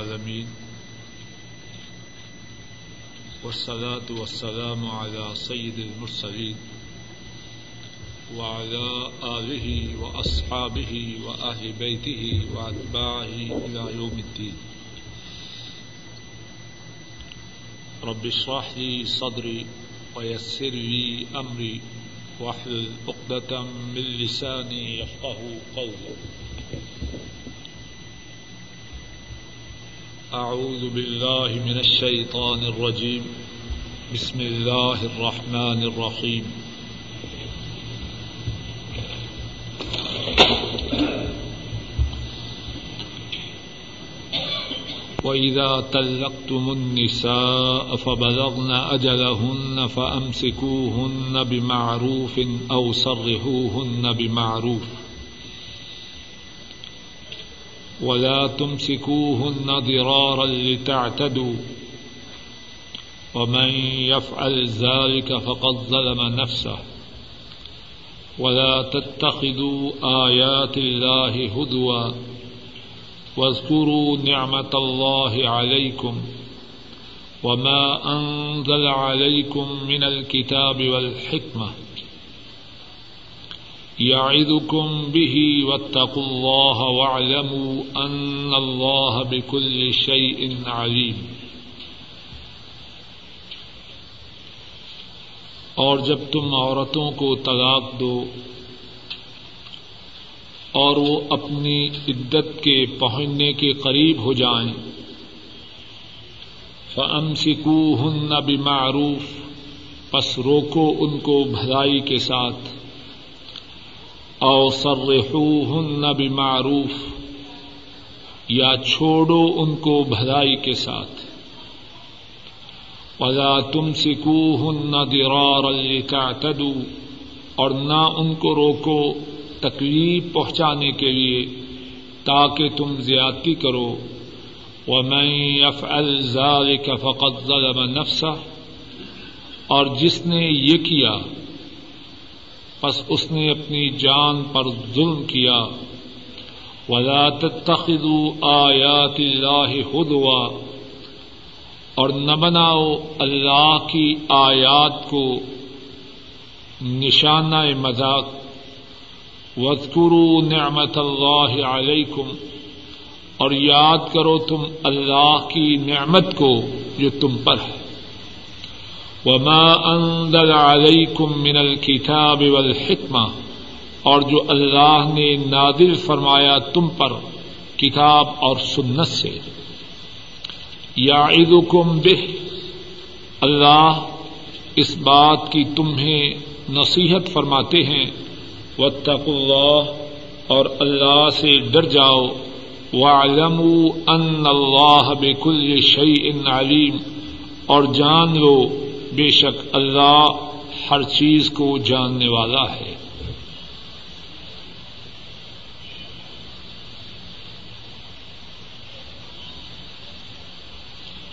العالمين والصلاة والسلام على سيد المرسلين وعلى آله وأصحابه وأهل بيته وأتباعه إلى يوم الدين. رب اشرح لي صدري ويسر لي أمري واحلل عقدة من لساني يفقه قولي. أعوذ بالله من الشيطان الرجيم. بسم الله الرحمن الرحيم. وإذا تلقتم النساء فبلغن أجلهن فأمسكوهن بمعروف أو صرحوهن بمعروف. ولا تمسكوهن ضرارا لتعتدوا. ومن يفعل ذلك فقد ظلم نفسه. ولا تتخذوا آيات الله هدوا. واذكروا نعمة الله عليكم. وما أنزل عليكم من الكتاب والحكمة. يعذكم به واتقوا الله واعلموا أن الله بكل شيء عليم اور جب تم عورتوں کو طلاق دو اور وہ اپنی عدت کے پہنچنے کے قریب ہو جائیں فم سکو ہن بمعروف، پس روکو ان کو بھلائی کے ساتھ۔ او سرحو ہن بمعروف، یا چھوڑو ان کو بھلائی کے ساتھ۔ ولا تم سکو ہن درار اور نہ ان کو روکو تکلیف پہنچانے کے لیے، تاکہ تم زیادتی کرو۔ ومن يفعل ذلك فقد ظلم نفسه، اور جس نے یہ کیا پس اس نے اپنی جان پر ظلم کیا۔ ولا تتخذوا آیات اللہ هدوا۔ اور نہ بناؤ اللہ کی آیات کو نشانہ مذاق۔ وزقرو نعمت اللہ علیکم اور یاد کرو تم اللہ کی نعمت کو جو تم پر ہے۔ وما انزل علیکم من الكتاب والحکمہ اور جو اللہ نے نادل فرمایا تم پر کتاب اور سنت سے۔ یا بہ۔ اللہ اس بات کی تمہیں نصیحت فرماتے ہیں۔ واتقوا اللہ اور اللہ سے ڈر جاؤ۔ واعلموا ان اللہ بكل شيء علیم اور جان لو بے شک اللہ ہر چیز کو جاننے والا ہے۔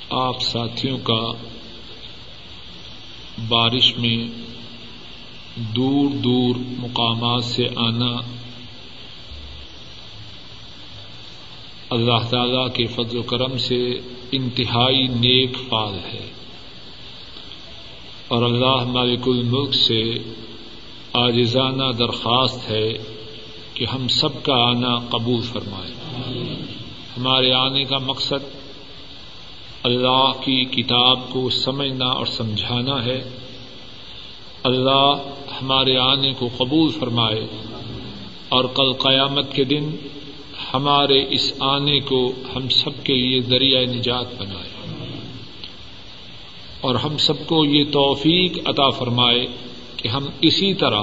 آپ ساتھیوں کا بارش میں دور دور مقامات سے آنا اللہ تعالی کے فضل و کرم سے انتہائی نیک فال ہے۔ اور اللہ مالک الملک سے آجزانہ درخواست ہے کہ ہم سب کا آنا قبول فرمائے۔ ہمارے آنے کا مقصد اللہ کی کتاب کو سمجھنا اور سمجھانا ہے۔ اللہ ہمارے آنے کو قبول فرمائے اور کل قیامت کے دن ہمارے اس آنے کو ہم سب کے لیے ذریعہ نجات بنائے۔ اور ہم سب کو یہ توفیق عطا فرمائے کہ ہم اسی طرح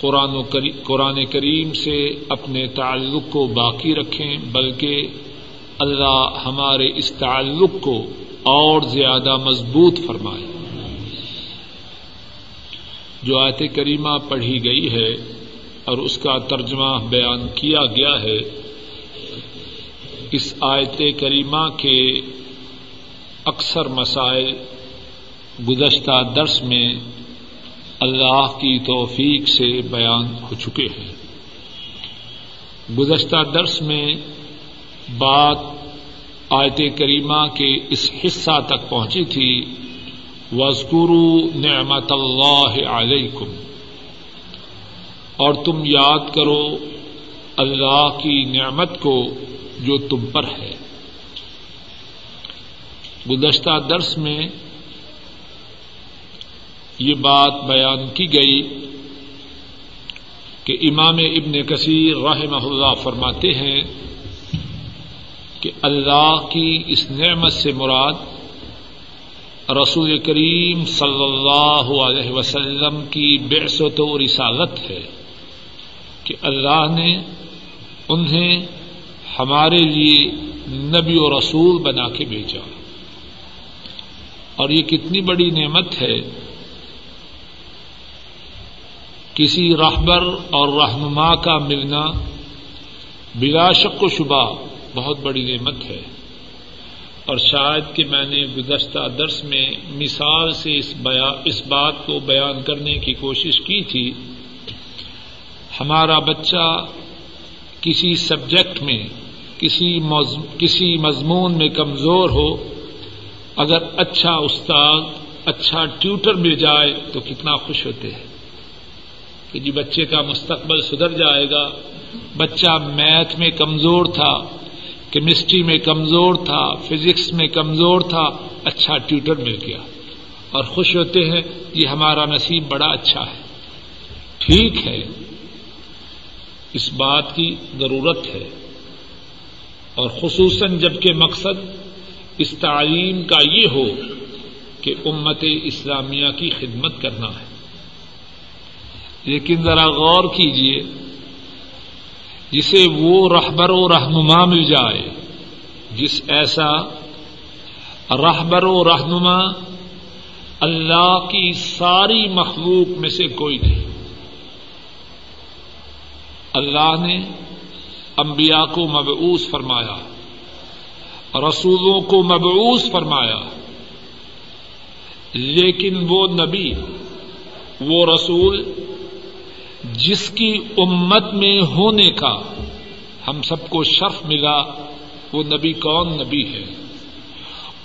قرآن و قرآن کریم سے اپنے تعلق کو باقی رکھیں، بلکہ اللہ ہمارے اس تعلق کو اور زیادہ مضبوط فرمائے۔ جو آیت کریمہ پڑھی گئی ہے اور اس کا ترجمہ بیان کیا گیا ہے، اس آیت کریمہ کے اکثر مسائل گزشتہ درس میں اللہ کی توفیق سے بیان ہو چکے ہیں۔ گزشتہ درس میں بات آیت کریمہ کے اس حصہ تک پہنچی تھی وزگرو نعمت اللہ علیکم اور تم یاد کرو اللہ کی نعمت کو جو تم پر ہے۔ گزشتہ درس میں یہ بات بیان کی گئی کہ امام ابن کثیر رحمہ اللہ فرماتے ہیں کہ اللہ کی اس نعمت سے مراد رسول کریم صلی اللہ علیہ وسلم کی بےسط و رسالت ہے کہ اللہ نے انہیں ہمارے لیے نبی و رسول بنا کے بھیجا۔ اور یہ کتنی بڑی نعمت ہے کسی رہبر اور رہنما کا ملنا بلا شک و شبہ بہت بڑی نعمت ہے۔ اور شاید کہ میں نے گزشتہ درس میں مثال سے اس اس بات کو بیان کرنے کی کوشش کی تھی۔ ہمارا بچہ کسی سبجیکٹ میں، کسی کسی مضمون میں کمزور ہو اگر اچھا استاد اچھا ٹیوٹر مل جائے تو کتنا خوش ہوتے ہیں۔ کہ جی بچے کا مستقبل سدھر جائے گا۔ بچہ میتھ میں کمزور تھا، کیمسٹری میں کمزور تھا، فزکس میں کمزور تھا اچھا ٹیوٹر مل گیا۔ اور خوش ہوتے ہیں، یہ ہمارا نصیب بڑا اچھا ہے۔ ٹھیک ہے۔ اس بات کی ضرورت ہے۔ اور خصوصاً جبکہ مقصد اس تعلیم کا یہ ہو کہ امت اسلامیہ کی خدمت کرنا ہے۔ لیکن ذرا غور کیجیے جسے وہ رہبر و رہنما مل جائے، جس ایسا رہبر و رہنما اللہ کی ساری مخلوق میں سے کوئی نہیں اللہ نے انبیاء کو مبعوث فرمایا۔ رسولوں کو مبعوث فرمایا۔ لیکن وہ نبی، وہ رسول جس کی امت میں ہونے کا ہم سب کو شرف ملا، وہ نبی کون نبی ہے؟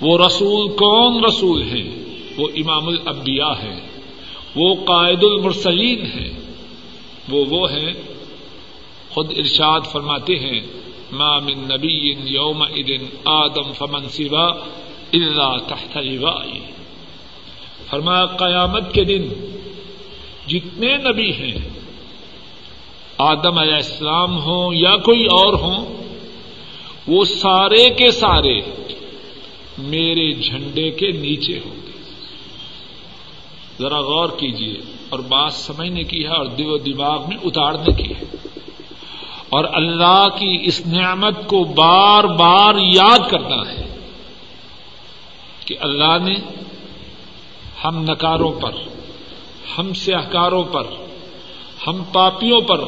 وہ رسول کون رسول ہے؟ وہ امام الانبیاء ہے۔ وہ قائد المرسلین ہے۔ وہ وہ ہیں، خود ارشاد فرماتے ہیں ما من نبی یوم ادن آدم فمن سوا اللہ تحت لوائی۔ فرمایا قیامت کے دن جتنے نبی ہیں، آدم علیہ السلام ہوں یا کوئی اور ہوں، وہ سارے کے سارے میرے جھنڈے کے نیچے ہوں گے۔ ذرا غور کیجیے اور بات سمجھنے کی ہے اور دل و دماغ میں اتارنے کی ہے۔ اور اللہ کی اس نعمت کو بار بار یاد کرنا ہے کہ اللہ نے ہم نکاروں پر، ہم سیاہکاروں پر، ہم پاپیوں پر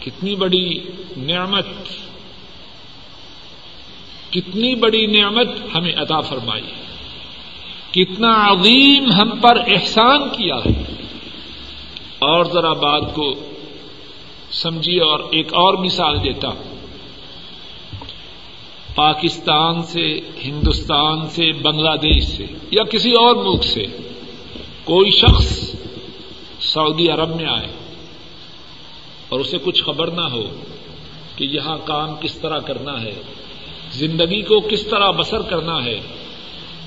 کتنی بڑی نعمت، کتنی بڑی نعمت ہمیں عطا فرمائی کتنا عظیم ہم پر احسان کیا ہے۔ اور ذرا بات کو سمجھیے اور ایک اور مثال دیتا۔ ہوں پاکستان سے، ہندوستان سے بنگلہ دیش سے یا کسی اور ملک سے کوئی شخص سعودی عرب میں آئے اور اسے کچھ خبر نہ ہو کہ یہاں کام کس طرح کرنا ہے، زندگی کو کس طرح بسر کرنا ہے،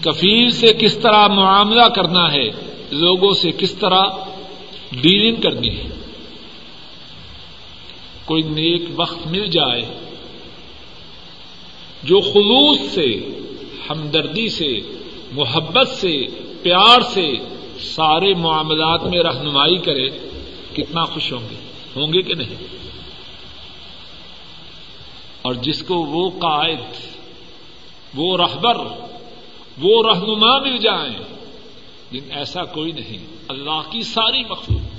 کفیل سے کس طرح معاملہ کرنا ہے، لوگوں سے کس طرح ڈیلنگ کرنی ہے۔ کوئی نیک وقت مل جائے، جو خلوص سے، ہمدردی سے، محبت سے، پیار سے سارے معاملات میں رہنمائی کرے، کتنا خوش ہوں گے؟ ہوں گے کہ نہیں؟ اور جس کو وہ قائد، وہ رہبر، وہ رہنما مل جائیں جن ایسا کوئی نہیں۔ اللہ کی ساری مخلوق۔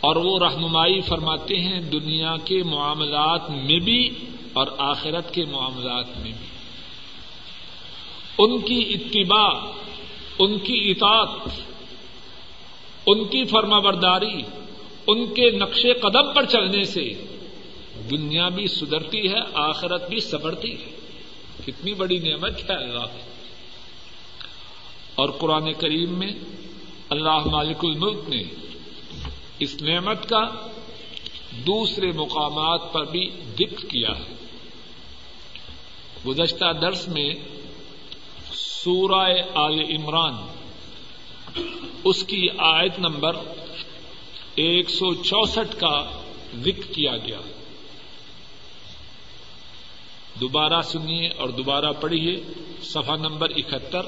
اور وہ رہنمائی فرماتے ہیں دنیا کے معاملات میں بھی اور آخرت کے معاملات میں بھی۔ ان کی اتباع، ان کی اطاعت، ان کی فرما برداری ان کے نقش قدم پر چلنے سے دنیا بھی سدھرتی ہے، آخرت بھی سبرتی ہے۔ کتنی بڑی نعمت ہے اللہ کی۔ اور قرآن کریم میں اللہ مالک الملک نے اس نعمت کا دوسرے مقامات پر بھی ذکر کیا ہے۔ گزشتہ درس میں سورہ آل عمران اس کی آیت نمبر ایک سو چونسٹھ کا ذکر کیا گیا۔ دوبارہ سنیے اور دوبارہ پڑھیے۔ صفحہ نمبر اکہتر۔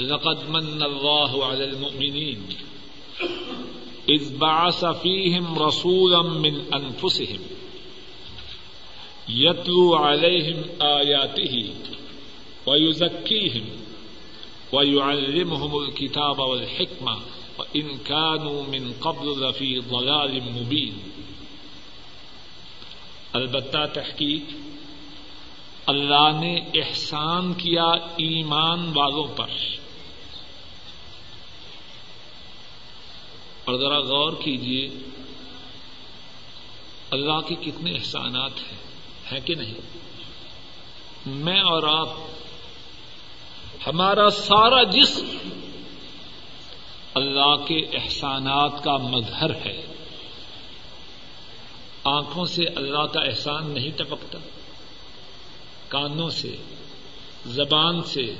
لقد من اللہ علی المؤمنین اذ بعث فیہم رسولا من انفسہم یتلو علیہم آیاتہ ویزکیہم ويعلمهم الكتاب والحكمة وإن كانوا من قبل لفي ضلال مبين البتہ تحقیق، اللہ نے احسان کیا ایمان والوں پر۔ اور ذرا غور کیجیے اللہ کے کتنے احسانات ہیں ہیں کہ نہیں؟ میں اور آپ، ہمارا سارا جسم اللہ کے احسانات کا مظہر ہے۔ آنکھوں سے اللہ کا احسان نہیں ٹپکتا، کانوں سے، زبان سے،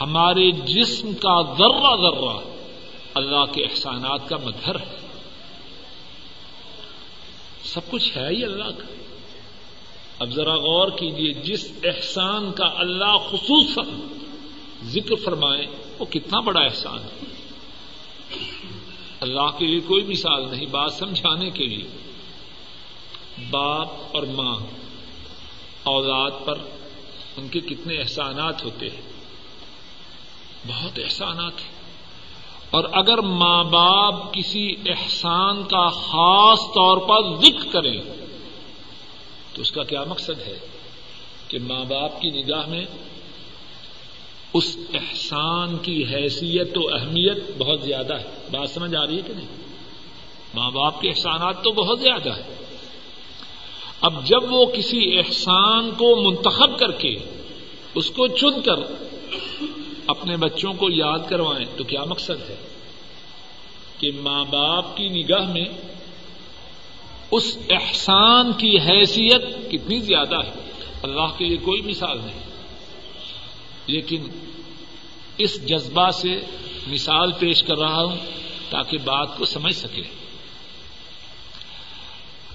ہمارے جسم کا ذرہ ذرہ اللہ کے احسانات کا مظہر ہے۔ سب کچھ ہے ہی اللہ کا۔ اب ذرا غور کیجیے جس احسان کا اللہ خصوصاً ذکر فرمائے، وہ کتنا بڑا احسان ہے۔ اللہ کے لیے کوئی مثال نہیں، بات سمجھانے کے لیے۔ باپ اور ماں، اولاد پر ان کے کتنے احسانات ہوتے ہیں۔ بہت احسانات ہیں۔ اور اگر ماں باپ کسی احسان کا خاص طور پر ذکر کریں، تو اس کا کیا مقصد ہے؟ کہ ماں باپ کی نگاہ میں اس احسان کی حیثیت و اہمیت بہت زیادہ ہے۔ بات سمجھ آ رہی ہے کہ نہیں؟ ماں باپ کے احسانات تو بہت زیادہ ہے اب جب وہ کسی احسان کو منتخب کر کے اس کو چن کر اپنے بچوں کو یاد کروائیں تو کیا مقصد ہے؟ کہ ماں باپ کی نگاہ میں اس احسان کی حیثیت کتنی زیادہ ہے۔ اللہ کے لیے کوئی مثال نہیں۔ لیکن اس جذبہ سے مثال پیش کر رہا ہوں تاکہ بات کو سمجھ سکے۔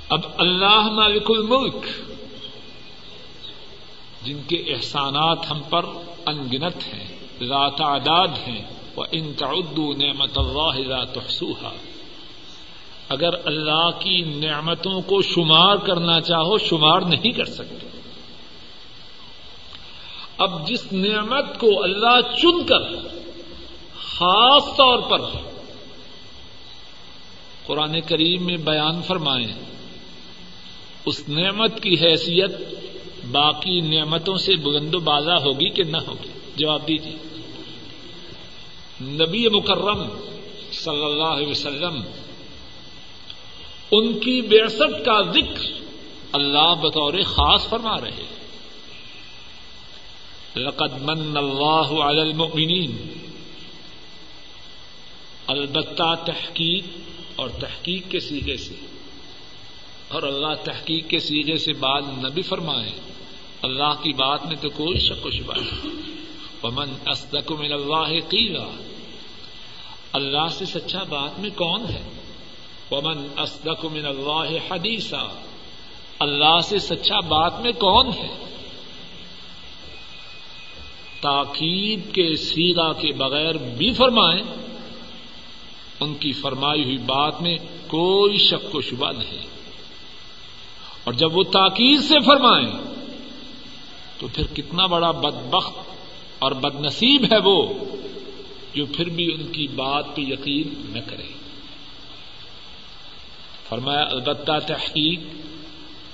اب اللہ مالک الملک، جن کے احسانات ہم پر انگنت ہیں۔ لا تعداد ہیں وہ ان تعدو نعمت اللہ لا تحصوها۔ اگر اللہ کی نعمتوں کو شمار کرنا چاہو، شمار نہیں کر سکتے۔ اب جس نعمت کو اللہ چن کر خاص طور پر قرآن کریم میں بیان فرمائے، اس نعمت کی حیثیت باقی نعمتوں سے بلند و بازا ہوگی کہ نہ ہوگی؟ جواب دیجیے نبی مکرم صلی اللہ علیہ وسلم، ان کی بیست کا ذکر اللہ بطور خاص فرما رہے لقد من اللہ علی المؤمنین۔ البتہ تحقیق اور تحقیق کے سیگے سے، اور اللہ تحقیق کے سیگے سے بات نہ بھی فرمائے، اللہ کی بات میں تو کوئی شک و شبہ نہیں۔ ومن اصدق من اللہ قیلا اللہ سے سچا بات میں کون ہے؟ ومن اصدق من اللہ حدیثہ اللہ سے سچا بات میں کون ہے؟ تاکید کے سیرا کے بغیر بھی فرمائیں، ان کی فرمائی ہوئی بات میں کوئی شک و شبہ نہیں۔ اور جب وہ تاکید سے فرمائیں، تو پھر کتنا بڑا بدبخت اور بد نصیب ہے وہ۔ جو پھر بھی ان کی بات پہ یقین نہ کرے۔ فرمایا، البتہ تحقیق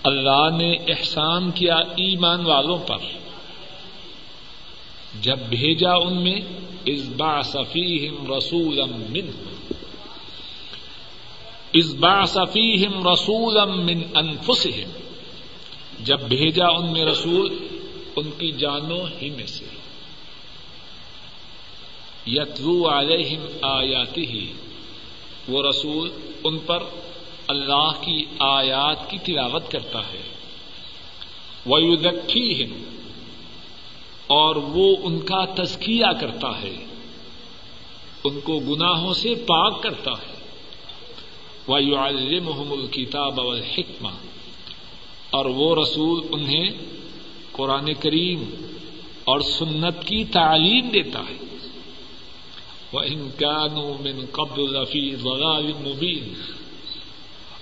اللہ نے احسان کیا ایمان والوں پر۔ جب بھیجا ان میں اس با صفی رسول اس باسفیم رسول من انفسہم۔ جب بھیجا ان میں رسول، ان کی جانوں ہی میں سے۔ یتلو علیہم آیاتی ہی وہ رسول ان پر اللہ کی آیات کی تلاوت کرتا ہے۔ وہ اور وہ ان کا تزکیہ کرتا ہے۔ ان کو گناہوں سے پاک کرتا ہے۔ وہ محمد الکتاب والحکمہ اور وہ رسول انہیں قرآن کریم اور سنت کی تعلیم دیتا ہے۔ وہ انکانوں من قبل رفیع ضلال مبین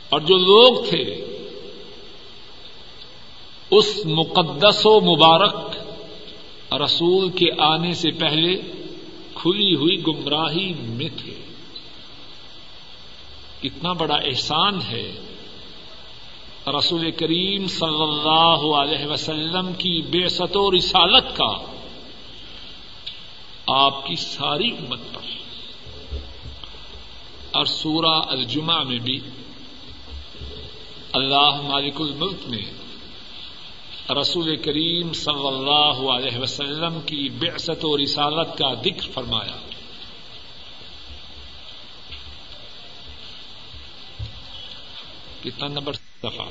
اور جو لوگ تھے، اس مقدس و مبارک رسول کے آنے سے پہلے کھلی ہوئی گمراہی میں تھے۔ کتنا بڑا احسان ہے۔ رسول کریم صلی اللہ علیہ وسلم کی بے و رسالت کا آپ کی ساری امت پر۔ اور سورہ الجمہ میں بھی اللہ مالک الملک نے رسول کریم صلی اللہ علیہ وسلم کی بےست و رسالت کا ذکر فرمایا۔ کتنا نمبر دفعہ؟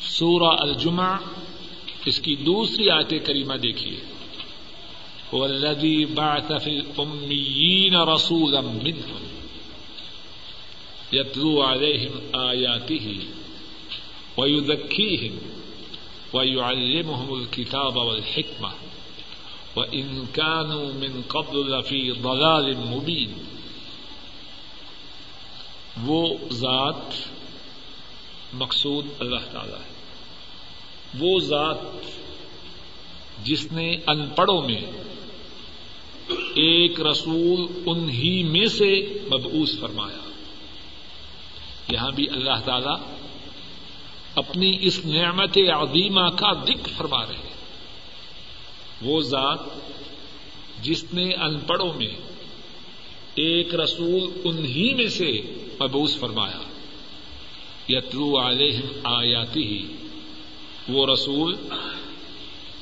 سورہ الجمہ اس کی دوسری آیت کریمہ دیکھیے۔ والذی بعث فی الامیین رسولا منہم یتلو علیہم آیاتہ ویذکیہم ویعلمہم الکتاب والحکمہ وإن كانوا من قبل لفی ضلال مبین وہ ذات مقصود اللہ تعالی ہے۔ وہ ذات جس نے ان پڑھوں میں ایک رسول انہی میں سے مبعوث فرمایا۔ یہاں بھی اللہ تعالی اپنی اس نعمت عظیمہ کا ذکر فرما رہے ہیں۔ وہ ذات جس نے ان پڑھوں میں ایک رسول انہی میں سے مبوس فرمایا۔ یتلو علیہم آیاتی ہی وہ رسول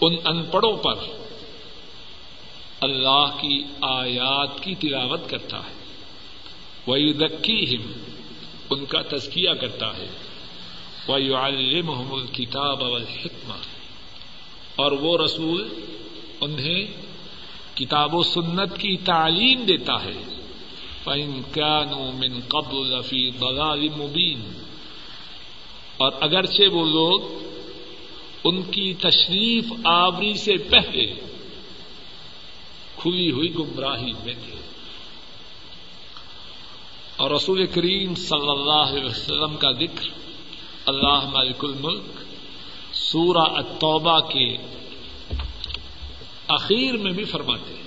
ان ان پڑھوں پر اللہ کی آیات کی تلاوت کرتا ہے۔ وہی ہم ان کا تزکیہ کرتا ہے۔ وہی علم کتاب الحکمہ اور وہ رسول انہیں کتاب و سنت کی تعلیم دیتا ہے۔ فَإِن كَانُوا مِن قَبْلُ لَفِي ضَلَالٍ مُبِينٍ، اور اگرچہ وہ لوگ ان کی تشریف آوری سے پہلے کھلی ہوئی گمراہی میں تھے۔ اور رسول کریم صلی اللہ علیہ وسلم کا ذکر، اللہ مالک الملک، سورہ التوبہ کے اخیر میں بھی فرماتے ہیں۔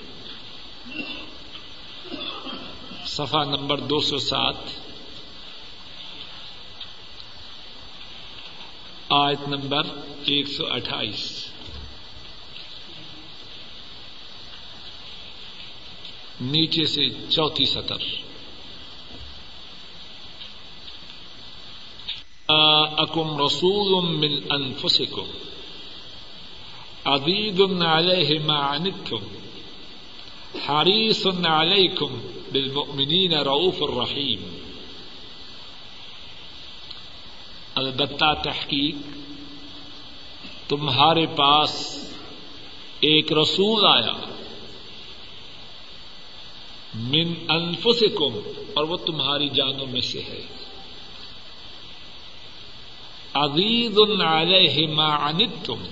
صفحہ نمبر دو سو سات، آیت نمبر ایک سو اٹھائیس۔ نیچے سے چوتھی سطر۔ اکم رسول من انفسکم۔ عدید علیہ ما عنتم۔ حریص علیکم بالمؤمنین رعوف الرحیم۔ البتہ تحقیق، تمہارے پاس ایک رسول آیا۔ من انفسکم، اور وہ تمہاری جانوں میں سے ہے۔ عزیز علیہ ما عنتم،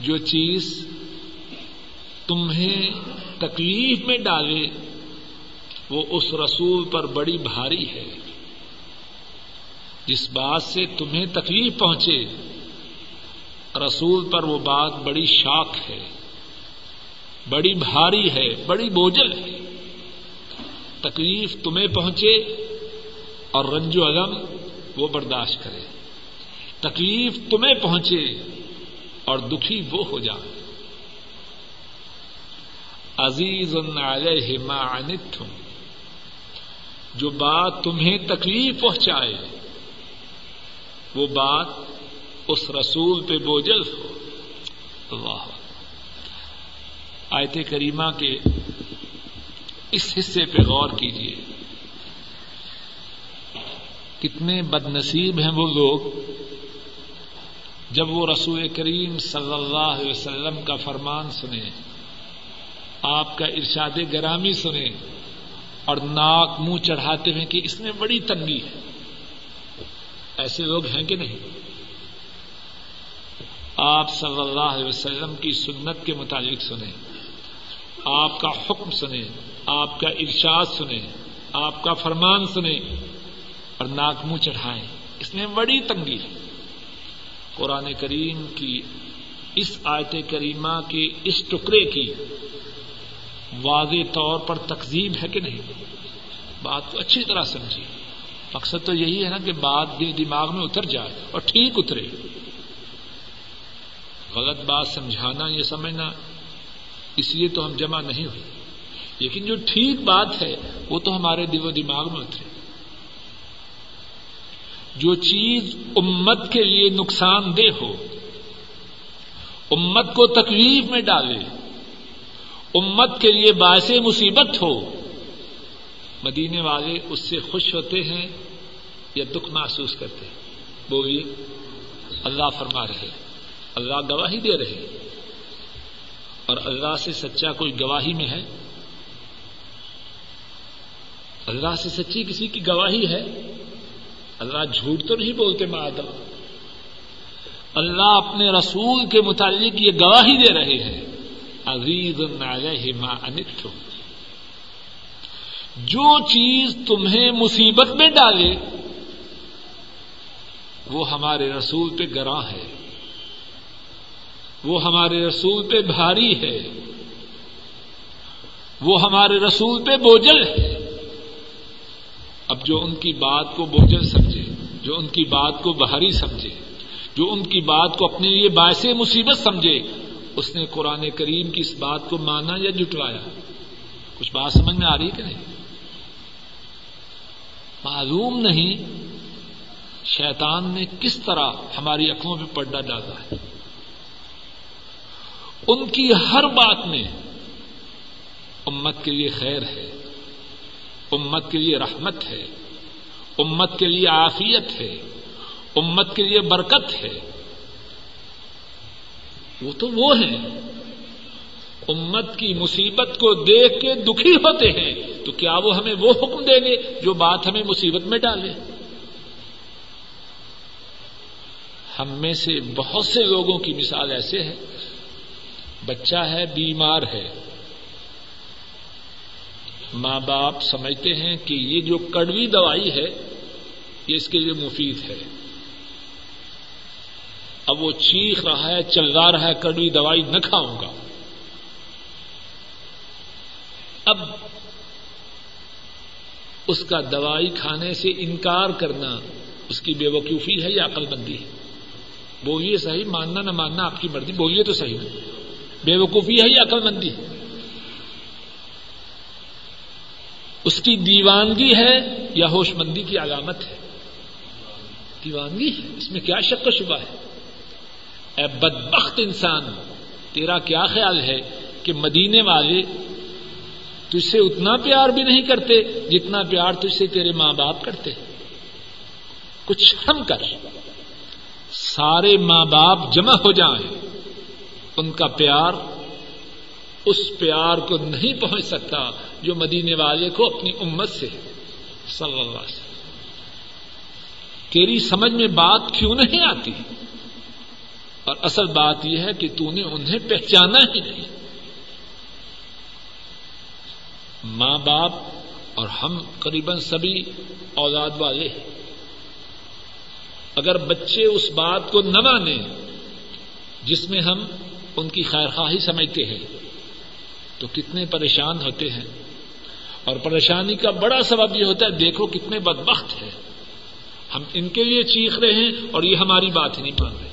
جو چیز تمہیں تکلیف میں ڈالے، وہ اس رسول پر بڑی بھاری ہے۔ جس بات سے تمہیں تکلیف پہنچے، رسول پر وہ بات بڑی شاک ہے۔ بڑی بھاری ہے، بڑی بوجھل ہے۔ تکلیف تمہیں پہنچے اور رنج و علم وہ برداشت کرے۔ تکلیف تمہیں پہنچے اور دکھی وہ ہو جائے عزیز علیہ ما عنتم، جو بات تمہیں تکلیف پہنچائے، وہ بات اس رسول پہ بوجھل ہو۔ اللہ۔ آیت کریمہ کے اس حصے پہ غور کیجیے کتنے بد نصیب ہیں وہ لوگ۔ جب وہ رسول کریم صلی اللہ علیہ وسلم کا فرمان سنیں، آپ کا ارشاد گرامی سنیں اور ناک منہ چڑھاتے ہیں کہ اس میں بڑی تنگی ہے۔ ایسے لوگ ہیں کہ نہیں؟ آپ صلی اللہ علیہ وسلم کی سنت کے متعلق سنیں۔ آپ کا حکم سنیں، آپ کا ارشاد سنیں، آپ کا فرمان سنیں اور ناک منہ چڑھائیں۔ اس میں بڑی تنگی ہے۔ قرآن کریم کی اس آیت کریمہ کے اس ٹکڑے کی واضح طور پر تقزیب ہے کہ نہیں؟ بات کو اچھی طرح سمجھیے۔ مقصد تو یہی ہے نا کہ بات بھی دماغ میں اتر جائے اور ٹھیک اترے۔ غلط بات سمجھانا، یہ سمجھنا اس لیے تو ہم جمع نہیں ہوئے۔ لیکن جو ٹھیک بات ہے، وہ تو ہمارے دل و دماغ میں اترے جو چیز امت کے لیے نقصان دہ ہو، امت کو تکلیف میں ڈالے، امت کے لیے باعث مصیبت ہو، مدینے والے اس سے خوش ہوتے ہیں یا دکھ محسوس کرتے ہیں۔ وہ بھی اللہ فرما رہے اللہ گواہی دے رہے اور اللہ سے سچا کوئی گواہی میں ہے؟ اللہ سے سچی کسی کی گواہی ہے؟ اللہ جھوٹ تو نہیں بولتے مادم اللہ اپنے رسول کے متعلق یہ گواہی دے رہے ہیں۔ عزیز ما انت جو چیز تمہیں مصیبت میں ڈالے، وہ ہمارے رسول پہ گراں ہے۔ وہ ہمارے رسول پہ بھاری ہے۔ وہ ہمارے رسول پہ بوجھل ہے۔ اب جو ان کی بات کو بوجھل سمجھے، جو ان کی بات کو بھاری سمجھے، جو ان کی بات کو اپنے لیے باعث مصیبت سمجھے، اس نے قرآن کریم کی اس بات کو مانا یا جٹوایا کچھ بات سمجھ میں آ رہی کہ نہیں؟ معلوم نہیں شیطان نے کس طرح ہماری اکھوں پہ پردہ ڈالا ہے۔ ان کی ہر بات میں امت کے لیے خیر ہے، امت کے لیے رحمت ہے، امت کے لیے عافیت ہے، امت کے لیے برکت ہے۔ وہ تو وہ ہیں۔ امت کی مصیبت کو دیکھ کے دکھی ہوتے ہیں، تو کیا وہ ہمیں وہ حکم دیں گے جو بات ہمیں مصیبت میں ڈالے؟ ہم میں سے بہت سے لوگوں کی مثال ایسے ہے بچہ ہے، بیمار ہے۔ ماں باپ سمجھتے ہیں کہ یہ جو کڑوی دوائی ہے، یہ اس کے لیے مفید ہے۔ اب وہ چیخ رہا ہے چلا رہا ہے، کڑوی دوائی نہ کھاؤں گا۔ اب اس کا دوائی کھانے سے انکار کرنا اس کی بے وقوفی ہے یا عقل بندی ہے؟ بولیے صحیح، ماننا نہ ماننا آپ کی مرضی، بولیے تو صحیح۔ بے وقوفی ہے یا عقل مندی؟ ہے اس کی دیوانگی ہے یا ہوش مندی کی علامت ہے؟ دیوانگی؟ ہے اس میں کیا شک و شبہ ہے؟ اے بدبخت انسان، تیرا کیا خیال ہے کہ مدینے والے تجھ سے اتنا پیار بھی نہیں کرتے جتنا پیار تجھ سے تیرے ماں باپ کرتے؟ کچھ ہم کر، سارے ماں باپ جمع ہو جائیں۔ ان کا پیار اس پیار کو نہیں پہنچ سکتا جو مدینے والے کو اپنی امت سے صلی اللہ علیہ وسلم۔ تیری سمجھ میں بات کیوں نہیں آتی؟ اور اصل بات یہ ہے کہ تو نے انہیں پہچانا ہی نہیں۔ ماں باپ اور ہم قریب سبھی اولاد والے ہیں۔ اگر بچے اس بات کو نہ مانیں جس میں ہم ان کی خیر خواہی سمجھتے ہیں۔ تو کتنے پریشان ہوتے ہیں۔ اور پریشانی کا بڑا سبب یہ ہوتا ہے، دیکھو کتنے بدبخت ہے ہم ان کے لیے چیخ رہے ہیں اور یہ ہماری بات ہی نہیں مان رہے۔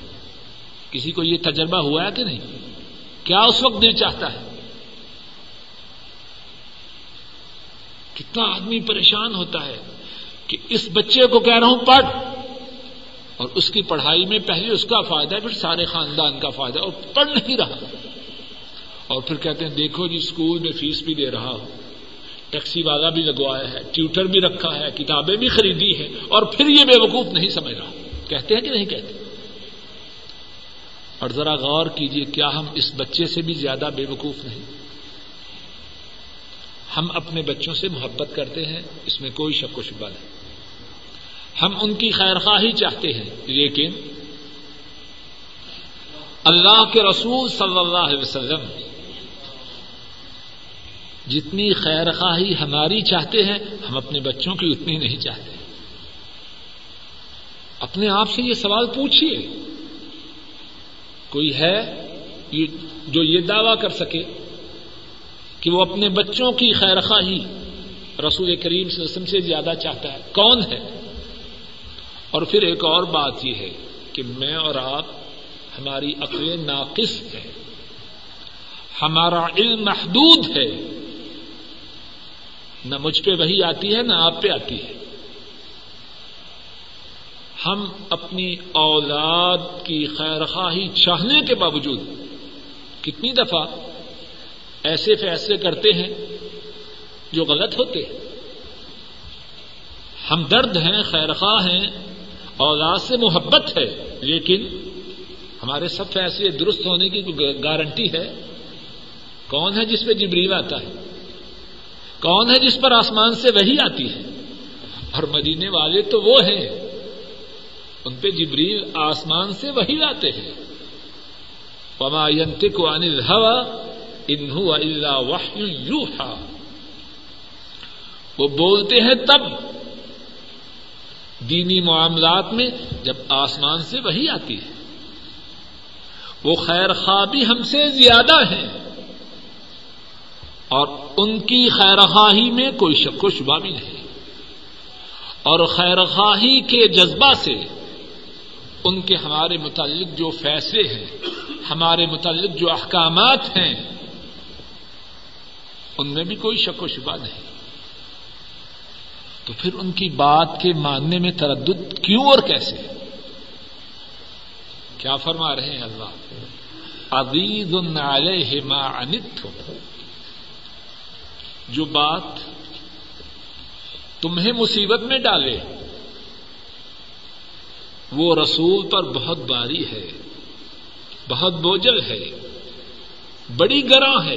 کسی کو یہ تجربہ ہوا ہے کہ نہیں؟ کیا اس وقت دل چاہتا ہے؟ کتنا آدمی پریشان ہوتا ہے کہ اس بچے کو کہہ رہا ہوں، پڑھ۔ اور اس کی پڑھائی میں پہلے اس کا فائدہ ہے، پھر سارے خاندان کا فائدہ اور پڑھ نہیں رہا۔ اور پھر کہتے ہیں، دیکھو جی اسکول میں فیس بھی دے رہا ہوں۔ ٹیکسی والا بھی لگوایا ہے، ٹیوٹر بھی رکھا ہے، کتابیں بھی خریدی ہے اور پھر یہ بے وقوف نہیں سمجھ رہا۔ کہتے ہیں کہ نہیں کہتے؟ اور ذرا غور کیجیے کیا ہم اس بچے سے بھی زیادہ بے وقوف نہیں؟ ہم اپنے بچوں سے محبت کرتے ہیں، اس میں کوئی شک و شبہ نہیں۔ ہم ان کی خیر خواہی چاہتے ہیں۔ لیکن اللہ کے رسول صلی اللہ علیہ وسلم جتنی خیر خواہی ہماری چاہتے ہیں، ہم اپنے بچوں کی اتنی نہیں چاہتے۔ اپنے آپ سے یہ سوال پوچھیے کوئی ہے جو یہ دعوی کر سکے کہ وہ اپنے بچوں کی خیر خواہی رسول کریم صلی اللہ علیہ وسلم سے زیادہ چاہتا ہے؟ کون ہے؟ اور پھر ایک اور بات یہ ہے کہ میں اور آپ ہماری عقل ناقص ہے ہمارا علم محدود ہے۔ نہ مجھ پہ وہی آتی ہے، نہ آپ پہ آتی ہے۔ ہم اپنی اولاد کی خیر خواہی چاہنے کے باوجود کتنی دفعہ ایسے فیصلے کرتے ہیں جو غلط ہوتے ہیں۔ ہم درد ہیں خیر خواہ ہیں اولاد سے محبت ہے، لیکن ہمارے سب فیصلے درست ہونے کی گارنٹی ہے؟ کون ہے جس پہ جبریل آتا ہے؟ کون ہے جس پر آسمان سے وہی آتی ہے؟ اور مدینے والے تو وہ ہیں، ان پہ جبریل آسمان سے وہی آتے ہیں۔ پما کو انل ہوا انہو اللہ وحی یوحا وہ بولتے ہیں تب دینی معاملات میں جب آسمان سے وہی آتی ہے۔ وہ خیر خوابی ہم سے زیادہ ہیں۔ اور ان کی خیر خواہی میں کوئی شک و شبہ بھی نہیں۔ اور خیر خواہی کے جذبہ سے ان کے ہمارے متعلق جو فیصلے ہیں، ہمارے متعلق جو احکامات ہیں، ان میں بھی کوئی شک و شبہ نہیں۔ تو پھر ان کی بات کے ماننے میں تردد کیوں اور کیسے؟ کیا فرما رہے ہیں اللہ؟ عزیز علیہ ما انت جو بات تمہیں مصیبت میں ڈالے، وہ رسول پر بہت باری ہے، بہت بوجل ہے، بڑی گراں ہے،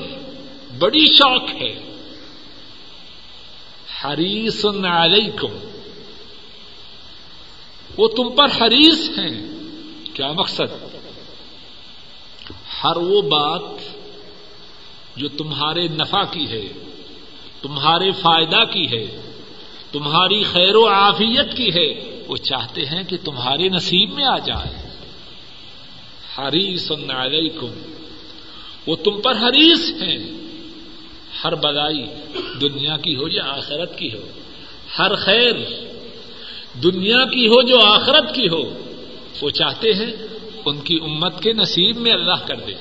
بڑی شوق ہے۔ حریص علیکم وہ تم پر حریص ہیں۔ کیا مقصد؟ ہر وہ بات جو تمہارے نفع کی ہے، تمہارے فائدہ کی ہے، تمہاری خیر و عافیت کی ہے، وہ چاہتے ہیں کہ تمہارے نصیب میں آ جائے۔ حریص علیکم وہ تم پر حریص ہیں۔ ہر بلائی دنیا کی ہو یا آخرت کی ہو، ہر خیر دنیا کی ہو جو آخرت کی ہو، وہ چاہتے ہیں ان کی امت کے نصیب میں اللہ کر دے۔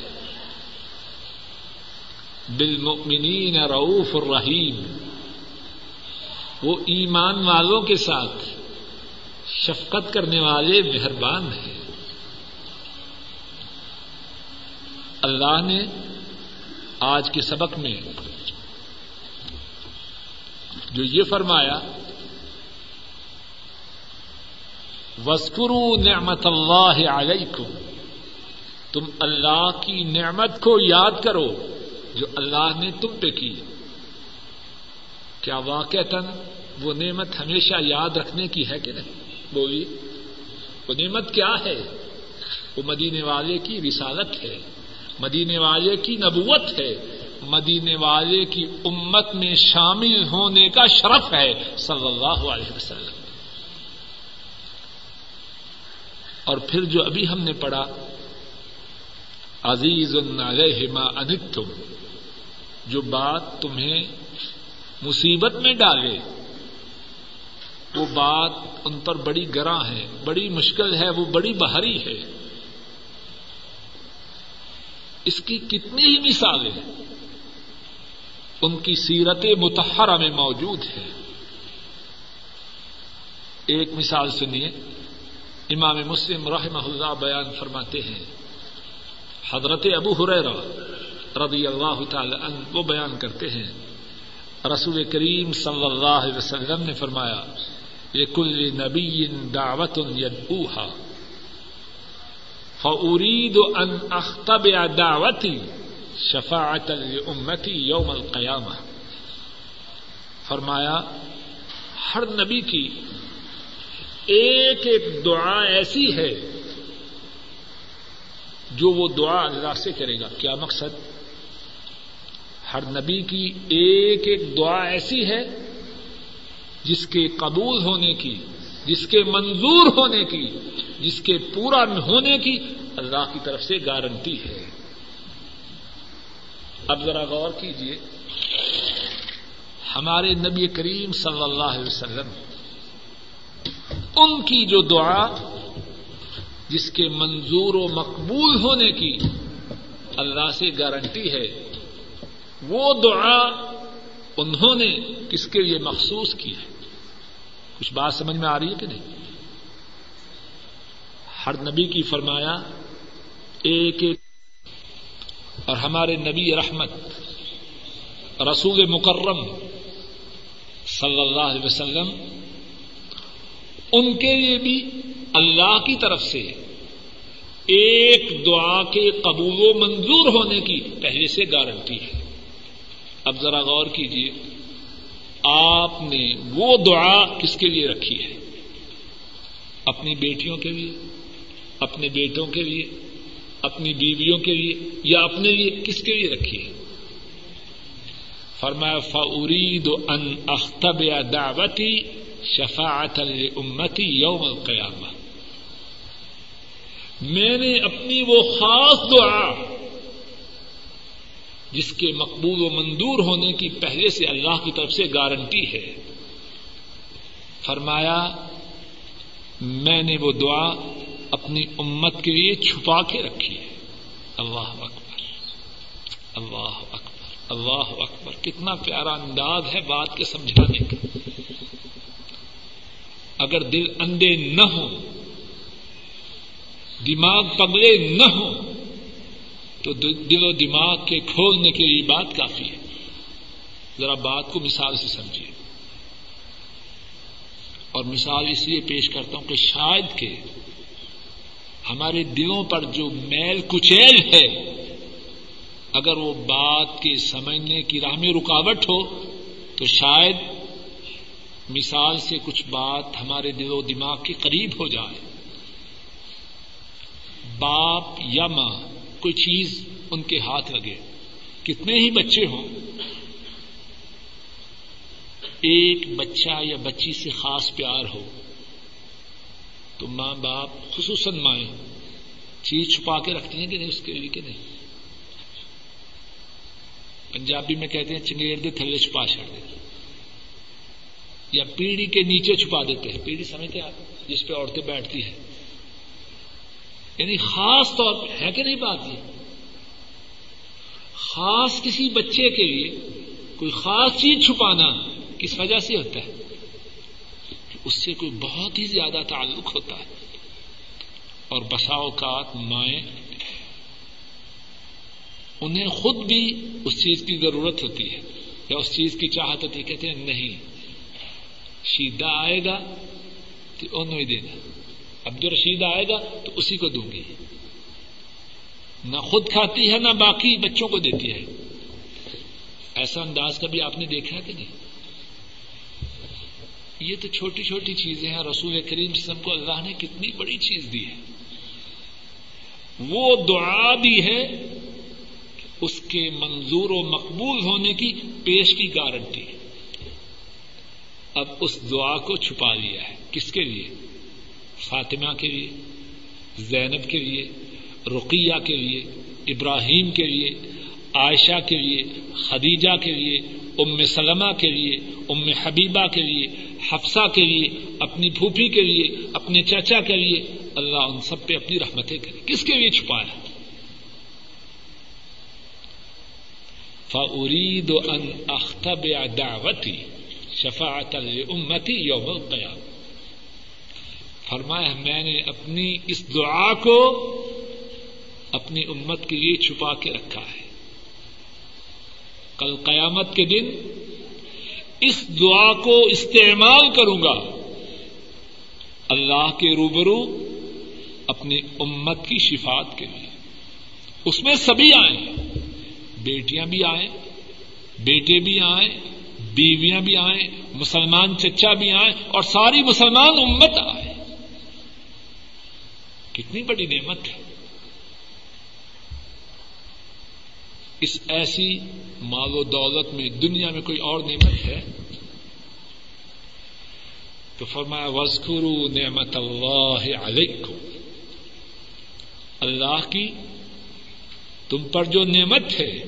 بالمؤمنین رعوف الرحیم، وہ ایمان والوں کے ساتھ شفقت کرنے والے مہربان ہیں۔ اللہ نے آج کے سبق میں جو یہ فرمایا وسکرو نعمت اللہ علیکم تم اللہ کی نعمت کو یاد کرو جو اللہ نے تم پہ کی۔ کیا واقع وہ نعمت ہمیشہ یاد رکھنے کی ہے کہ نہیں؟ بولیے، وہ نعمت کیا ہے؟ وہ مدینے والے کی رسالت ہے، مدینے والے کی نبوت ہے مدینے والے کی امت میں شامل ہونے کا شرف ہے، صلی اللہ علیہ وسلم۔ اور پھر جو ابھی ہم نے پڑھا، عزیز علیہ ما انتم، جو بات تمہیں مصیبت میں ڈالے، وہ بات ان پر بڑی گراں ہے، بڑی مشکل ہے، وہ بڑی بہری ہے۔ اس کی کتنی ہی مثالیں ان کی سیرت متحرہ میں موجود ہے۔ ایک مثال سنیے۔ امام مسلم رحمہ اللہ بیان فرماتے ہیں۔ حضرت ابو حریرا رضی اللہ تعالی عنہ وہ بیان کرتے ہیں۔ رسول کریم صلی اللہ علیہ وسلم نے فرمایا یہ کل نبی دعوت یدعوها۔ فارید ان اختبع دعوتی شفاعت لامتی یوم القیامہ۔ فرمایا، ہر نبی کی ایک ایک دعا ایسی ہے جو وہ دعا اللہ سے کرے گا۔ کیا مقصد؟ ہر نبی کی ایک ایک دعا ایسی ہے جس کے قبول ہونے کی، جس کے منظور ہونے کی، جس کے پورا ہونے کی اللہ کی طرف سے گارنٹی ہے۔ اب ذرا غور کیجیے ہمارے نبی کریم صلی اللہ علیہ وسلم، ان کی جو دعا، جس کے منظور و مقبول ہونے کی اللہ سے گارنٹی ہے، وہ دعا انہوں نے کس کے لیے مخصوص کی ہے؟ کچھ بات سمجھ میں آ رہی ہے کہ نہیں؟ ہر نبی کی فرمایا، ایک ایک اور ہمارے نبی رحمت، رسول مکرم صلی اللہ علیہ وسلم، ان کے لیے بھی اللہ کی طرف سے ایک دعا کے قبول و منظور ہونے کی پہلے سے گارنٹی ہے۔ اب ذرا غور کیجیے آپ نے وہ دعا کس کے لیے رکھی ہے؟ اپنی بیٹیوں کے لیے، اپنے بیٹوں کے لیے اپنی بیویوں کے لیے یا اپنے لیے کس کے لیے رکھی ہے؟ فرمایا فعرید ان اختب یا دعوتی شفاعت امتی یوم القیامہ میں نے اپنی وہ خاص دعا جس کے مقبول و مندور ہونے کی پہلے سے اللہ کی طرف سے گارنٹی ہے۔ فرمایا، میں نے وہ دعا اپنی امت کے لیے چھپا کے رکھی ہے۔ اللہ اکبر۔ اللہ اکبر۔ اللہ اکبر۔ کتنا پیارا انداز ہے بات کے سمجھانے کا۔ اگر دل اندے نہ ہو، دماغ پگلے نہ ہو، تو دل و دماغ کے کھولنے کے لیے بات کافی ہے۔ ذرا بات کو مثال سے سمجھیے۔ اور مثال اس لیے پیش کرتا ہوں کہ شاید کہ ہمارے دلوں پر جو میل کچیل ہے، اگر وہ بات کے سمجھنے کی راہ میں رکاوٹ ہو، تو شاید مثال سے کچھ بات ہمارے دل و دماغ کے قریب ہو جائے۔ باپ یا ماں، کوئی چیز ان کے ہاتھ لگے۔ کتنے ہی بچے ہوں، ایک بچہ یا بچی سے خاص پیار ہو۔ تو ماں باپ خصوصاً مائیں چیز چھپا کے رکھتی ہیں کہ نہیں، اس کے لیے کہ نہیں؟ پنجابی میں کہتے ہیں چنگیڑ دے تھلے چھپا چھڑ دے۔ یا پیڑھی کے نیچے چھپا دیتے ہیں۔ پیڑھی سمجھتے آپ؟ جس پہ عورتیں بیٹھتی ہیں۔ یعنی خاص طور پہ، ہے کہ نہیں بات یہ؟ خاص کسی بچے کے لیے کوئی خاص چیز چھپانا کس وجہ سے ہوتا ہے؟ اس سے کوئی بہت ہی زیادہ تعلق ہوتا ہے۔ اور بسا اوقات مائیں انہیں خود بھی اس چیز کی ضرورت ہوتی ہے یا اس چیز کی چاہت ہوتی ہے۔ کہتے ہیں نہیں، شیدہ آئے گا تو انہوں ہی دینا عبد الرشید آئے گا تو اسی کو دوں گی۔ نہ خود کھاتی ہے، نہ باقی بچوں کو دیتی ہے۔ ایسا انداز کبھی آپ نے دیکھا کہ نہیں؟ یہ تو چھوٹی چھوٹی چیزیں ہیں، رسول کریم سب کو اللہ نے کتنی بڑی چیز دی ہے۔ وہ دعا بھی ہے اس کے منظور و مقبول ہونے کی پیش کی گارنٹی اب اس دعا کو چھپا لیا ہے۔ کس کے لیے؟ فاطمہ کے لیے، زینب کے لیے، رقیہ کے لیے، ابراہیم کے لیے، عائشہ کے لیے، خدیجہ کے لیے ام سلمہ کے لیے، ام حبیبہ کے لیے، حفصہ کے لیے، اپنی پھوپھی کے لیے، اپنے چچا کے لیے۔ اللہ ان سب پہ اپنی رحمتیں کرے۔ کس کے لیے چھپایا فعرید ان اختب دعوتی شفاعت امتی یوم القیام فرمایا، میں نے اپنی اس دعا کو اپنی امت کے لیے چھپا کے رکھا ہے۔ کل قیامت کے دن اس دعا کو استعمال کروں گا۔ اللہ کے روبرو اپنی امت کی شفات کے لیے۔ اس میں سبھی آئیں۔ بیٹیاں بھی آئیں، بیٹے بھی آئیں، بیویاں بھی آئیں، مسلمان چچا بھی آئیں اور ساری مسلمان امت آئے۔ کتنی بڑی نعمت ہے۔ اس ایسی مال و دولت میں، دنیا میں کوئی اور نعمت ہے؟ تو فرمایا وزخرو نعمت اللہ علیکم اللہ کی، تم پر جو نعمت ہے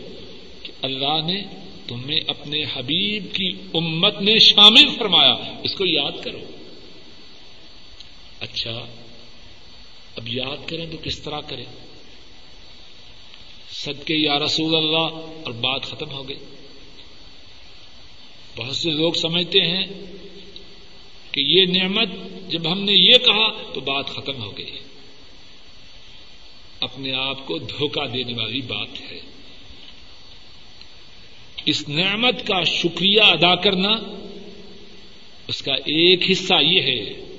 کہ اللہ نے تمہیں اپنے حبیب کی امت نے شامل فرمایا۔ اس کو یاد کرو۔ اچھا اب یاد کریں تو کس طرح کریں؟ سد کے یا رسول اللہ اور بات ختم ہو گئی۔ بہت سے لوگ سمجھتے ہیں کہ یہ نعمت جب ہم نے یہ کہا تو بات ختم ہو گئی۔ اپنے آپ کو دھوکہ دینے والی بات ہے۔ اس نعمت کا شکریہ ادا کرنا اس کا ایک حصہ یہ ہے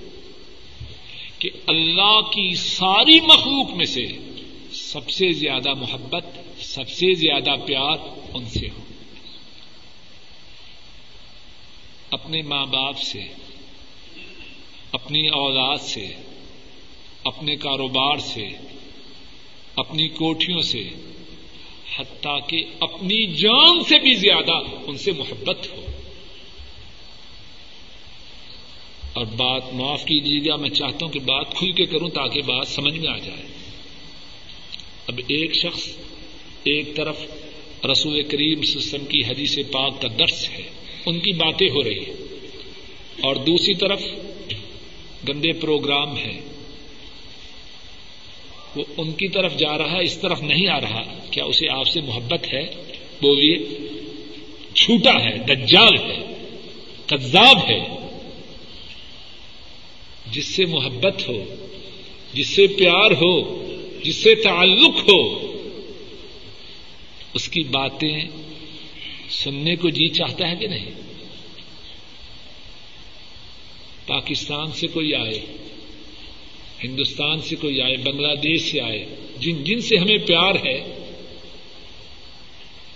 کہ اللہ کی ساری مخلوق میں سے سب سے زیادہ محبت، سب سے زیادہ پیار ان سے ہو۔ اپنے ماں باپ سے، اپنی اولاد سے، اپنے کاروبار سے، اپنی کوٹھیوں سے، حتیٰ کہ اپنی جان سے بھی زیادہ ان سے محبت ہو۔ اور بات معاف کیجیے گا، میں چاہتا ہوں کہ بات کھل کے کروں تاکہ بات سمجھ میں آ جائے۔ اب ایک شخص ایک طرف رسول کریم سسٹم کی حدیث پاک کا درس ہے، ان کی باتیں ہو رہی ہیں۔ اور دوسری طرف گندے پروگرام ہیں۔ وہ ان کی طرف جا رہا ہے، اس طرف نہیں آ رہا۔ کیا اسے آپ سے محبت ہے؟ بولیے چھوٹا ہے، دجال ہے، کذاب ہے۔ جس سے محبت ہو، جس سے پیار ہو جس سے تعلق ہو، اس کی باتیں سننے کو جی چاہتا ہے کہ نہیں؟ پاکستان سے کوئی آئے، ہندوستان سے کوئی آئے، بنگلہ دیش سے آئے، جن جن سے ہمیں پیار ہے،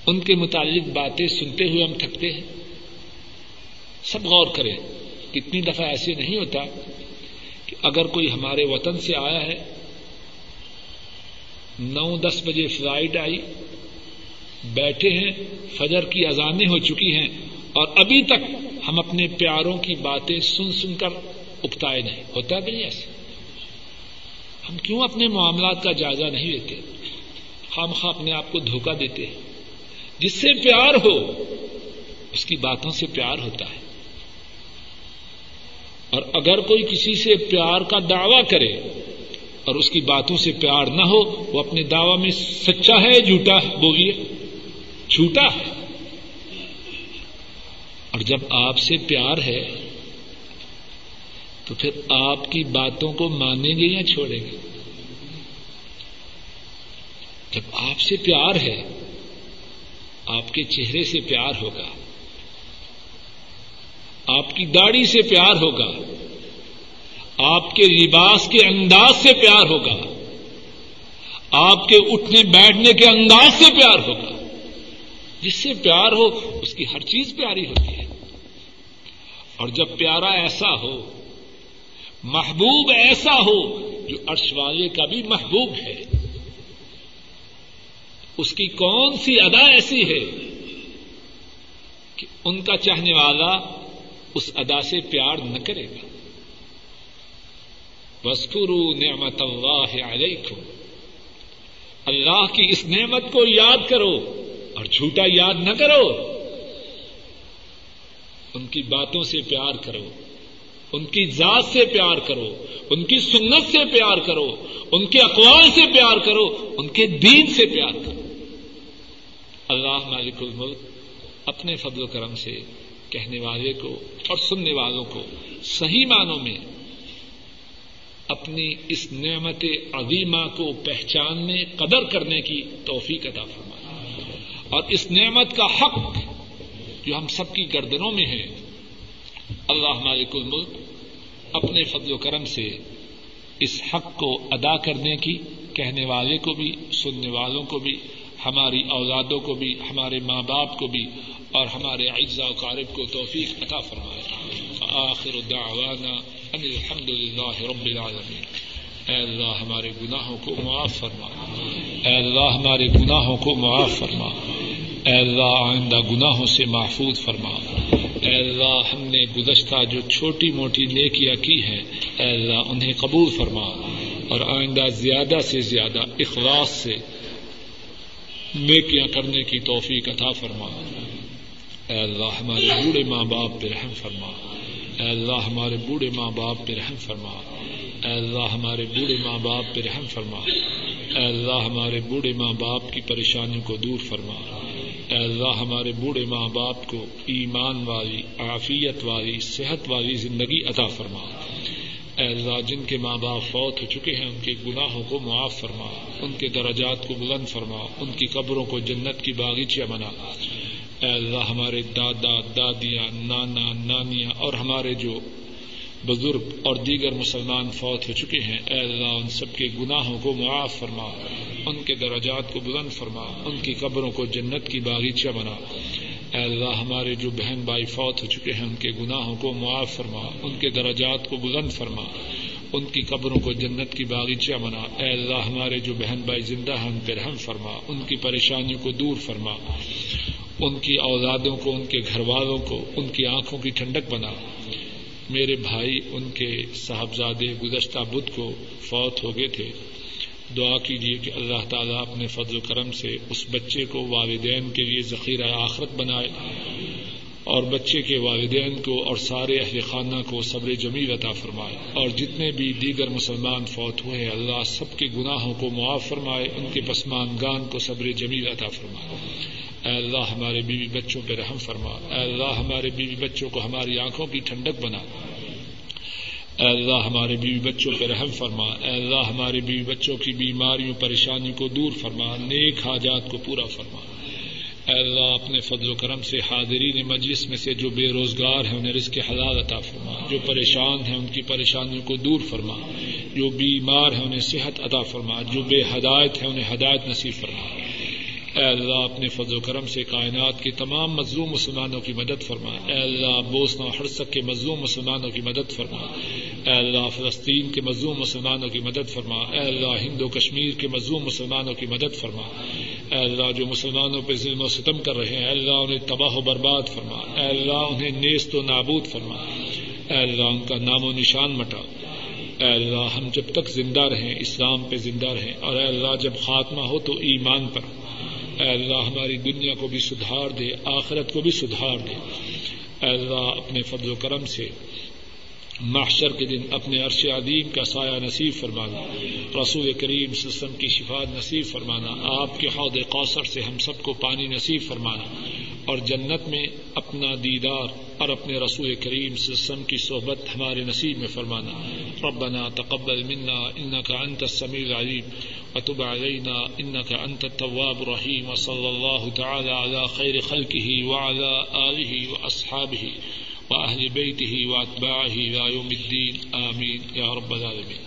ان کے متعلق باتیں سنتے ہوئے ہم تھکتے ہیں۔ سب غور کریں، کتنی دفعہ ایسے نہیں ہوتا کہ اگر کوئی ہمارے وطن سے آیا ہے نو دس بجے فلائٹ آئی، بیٹھے ہیں، فجر کی اذانیں ہو چکی ہیں، اور ابھی تک ہم اپنے پیاروں کی باتیں سن سن کر اکتائے نہیں۔ ہوتا بھی نہیں ایسے ہم کیوں اپنے معاملات کا جائزہ نہیں لیتے؟ ہم خواہ اپنے آپ کو دھوکہ دیتے ہیں۔ جس سے پیار ہو، اس کی باتوں سے پیار ہوتا ہے۔ اور اگر کوئی کسی سے پیار کا دعوی کرے اور اس کی باتوں سے پیار نہ ہو، وہ اپنے دعوی میں سچا ہے، جھوٹا ہے بولیے؟ جھوٹا ہے۔ اور جب آپ سے پیار ہے، تو پھر آپ کی باتوں کو مانیں گے یا چھوڑیں گے؟ جب آپ سے پیار ہے، آپ کے چہرے سے پیار ہوگا، آپ کی داڑھی سے پیار ہوگا آپ کے لباس کے انداز سے پیار ہوگا۔ آپ کے اٹھنے بیٹھنے کے انداز سے پیار ہوگا۔ جس سے پیار ہو، اس کی ہر چیز پیاری ہوتی ہے۔ اور جب پیارا ایسا ہو، محبوب ایسا ہو، جو عرش والے کا بھی محبوب ہے۔ اس کی کون سی ادا ایسی ہے کہ ان کا چاہنے والا اس ادا سے پیار نہ کرے گا؟ وسکرو نعمت اللہ علیکم۔ اللہ کی اس نعمت کو یاد کرو اور جھوٹا یاد نہ کرو۔ ان کی باتوں سے پیار کرو، ان کی ذات سے پیار کرو، ان کی سنت سے پیار کرو، ان کے اقوال سے پیار کرو، ان کے دین سے پیار کرو۔ اللہ مالک الملک اپنے فضل و کرم سے کہنے والے کو اور سننے والوں کو صحیح معنوں میں اپنی اس نعمت عظیمہ کو پہچاننے، قدر کرنے کی توفیق عطا فرمائے۔ اور اس نعمت کا حق جو ہم سب کی گردنوں میں ہے، اللہ مالک الملک اپنے فضل و کرم سے اس حق کو ادا کرنے کی، کہنے والے کو بھی، سننے والوں کو بھی، ہماری اولادوں کو بھی، ہمارے ماں باپ کو بھی، اور ہمارے اجزاء و قارب کو توفیق عطا فرمائے۔ آخر دعوانا الحمد للہ رب العالمین۔ اے اللہ ہمارے گناہوں کو معاف فرما۔ اے اللہ ہمارے گناہوں کو معاف فرما۔ اے اللہ آئندہ گناہوں سے محفوظ فرما۔ اے اللہ ہم نے گزشتہ جو چھوٹی موٹی نیکیاں کی ہیں، اے اللہ انہیں قبول فرما۔ اور آئندہ زیادہ سے زیادہ اخلاص سے نیکیاں کرنے کی توفیق عطا فرما۔ اے اللہ ہمارے بوڑھے ماں باپ پہ رحم فرما۔ اے اللہ ہمارے بوڑھے ماں باپ پہ رحم فرما۔ اے اللہ ہمارے بوڑھے ماں باپ پہ رحم فرما۔ اے اللہ ہمارے بوڑھے ماں باپ کی پریشانیوں کو دور فرما۔ اے اللہ ہمارے بوڑھے ماں باپ کو ایمان والی، عافیت والی، صحت والی زندگی عطا فرما۔ اے اللہ جن کے ماں باپ فوت ہو چکے ہیں، ان کے گناہوں کو معاف فرما۔ ان کے درجات کو بلند فرما۔ ان کی قبروں کو جنت کی باغیچیاں بنا۔ اے اللہ، ہمارے دادا، دادیاں، نانا، نانیاں اور ہمارے جو بزرگ اور دیگر مسلمان فوت ہو چکے ہیں، اے اللہ، ان سب کے گناہوں کو معاف فرما، ان کے درجات کو بلند فرما، ان کی قبروں کو جنت کی باغیچہ بنا۔ اے اللہ، ہمارے جو بہن بھائی فوت ہو چکے ہیں، ان کے گناہوں کو معاف فرما، ان کے درجات کو بلند فرما، ان کی قبروں کو جنت کی باغیچہ بنا۔ اے اللہ، ہمارے جو بہن بھائی زندہ ہیں، ان پہ رحم فرما، ان کی پریشانیوں کو دور فرما۔ ان کی اولادوں کو، ان کے گھر والوں کو، ان کی آنکھوں کی ٹھنڈک بنا۔ میرے بھائی، ان کے صاحبزادے گزشتہ بدھ کو فوت ہو گئے تھے۔ دعا کیجیے کہ اللہ تعالیٰ اپنے فضل و کرم سے اس بچے کو والدین کے لیے ذخیرہ آخرت بنائے۔ اور بچے کے والدین کو اور سارے اہل خانہ کو صبر جمیل عطا فرمائے۔ اور جتنے بھی دیگر مسلمان فوت ہوئے اللہ سب کے گناہوں کو معاف فرمائے، ان کے پسمانگان کو صبر جمیل عطا فرمائے۔ اے اللہ، ہمارے بیوی بچوں پہ رحم فرما۔ اے اللہ، ہمارے بیوی بچوں کو ہماری آنکھوں کی ٹھنڈک بنا۔ اے اللہ، ہمارے بیوی بچوں پہ رحم فرما۔ اے اللہ، ہمارے بیوی بچوں کی بیماریوں پریشانی کو دور فرما۔ نیک حاجات کو پورا فرما۔ اے اللہ، اپنے فضل و کرم سے حاضرین مجلس میں سے جو بے روزگار ہیں، انہیں رزق حلال عطا فرما۔ جو پریشان ہیں، ان کی پریشانیوں کو دور فرما۔ جو بیمار ہیں، انہیں صحت عطا فرما۔ جو بے ہدایت ہیں، انہیں ہدایت نصیب فرما۔ اے اللہ، اپنے فضل و کرم سے کائنات کے تمام مظلوم مسلمانوں کی مدد فرما۔ اے اللہ بوسنا حرسک کے مظلوم مسلمانوں کی مدد فرما۔ اے اللہ، فلسطین کے مظلوم مسلمانوں کی مدد فرما۔ اے اللہ، ہند و کشمیر کے مظلوم مسلمانوں کی مدد فرما۔ اے اللہ جو مسلمانوں پہ ظلم و ستم کر رہے ہیں، اے اللہ انہیں تباہ و برباد فرما، اے اللہ انہیں نیست و نابود فرما، اے اللہ ان کا نام و نشان مٹا، اے اللہ ہم جب تک زندہ رہیں، اسلام پہ زندہ رہیں، اور اے اللہ جب خاتمہ ہو تو ایمان پر، اے اللہ ہماری دنیا کو بھی سدھار دے، آخرت کو بھی سدھار دے، اے اللہ اپنے فضل و کرم سے محشر کے دن اپنے عرش عدیم کا سایہ نصیب فرمانا، رسول کریم سسم کی شفات نصیب فرمانا، آپ کے حوض قوثر سے ہم سب کو پانی نصیب فرمانا اور جنت میں اپنا دیدار اور اپنے رسول کریم سسم کی صحبت ہمارے نصیب میں فرمانا، ربنا تقبل منا انك انت السميع العليم وتب علينا انك انت التواب الرحيم وصلى الله تعالى على خير خلقه وعلى اله واصحابه واهل بيته واتباعه الى يوم الدين. امين يا رب العالمين.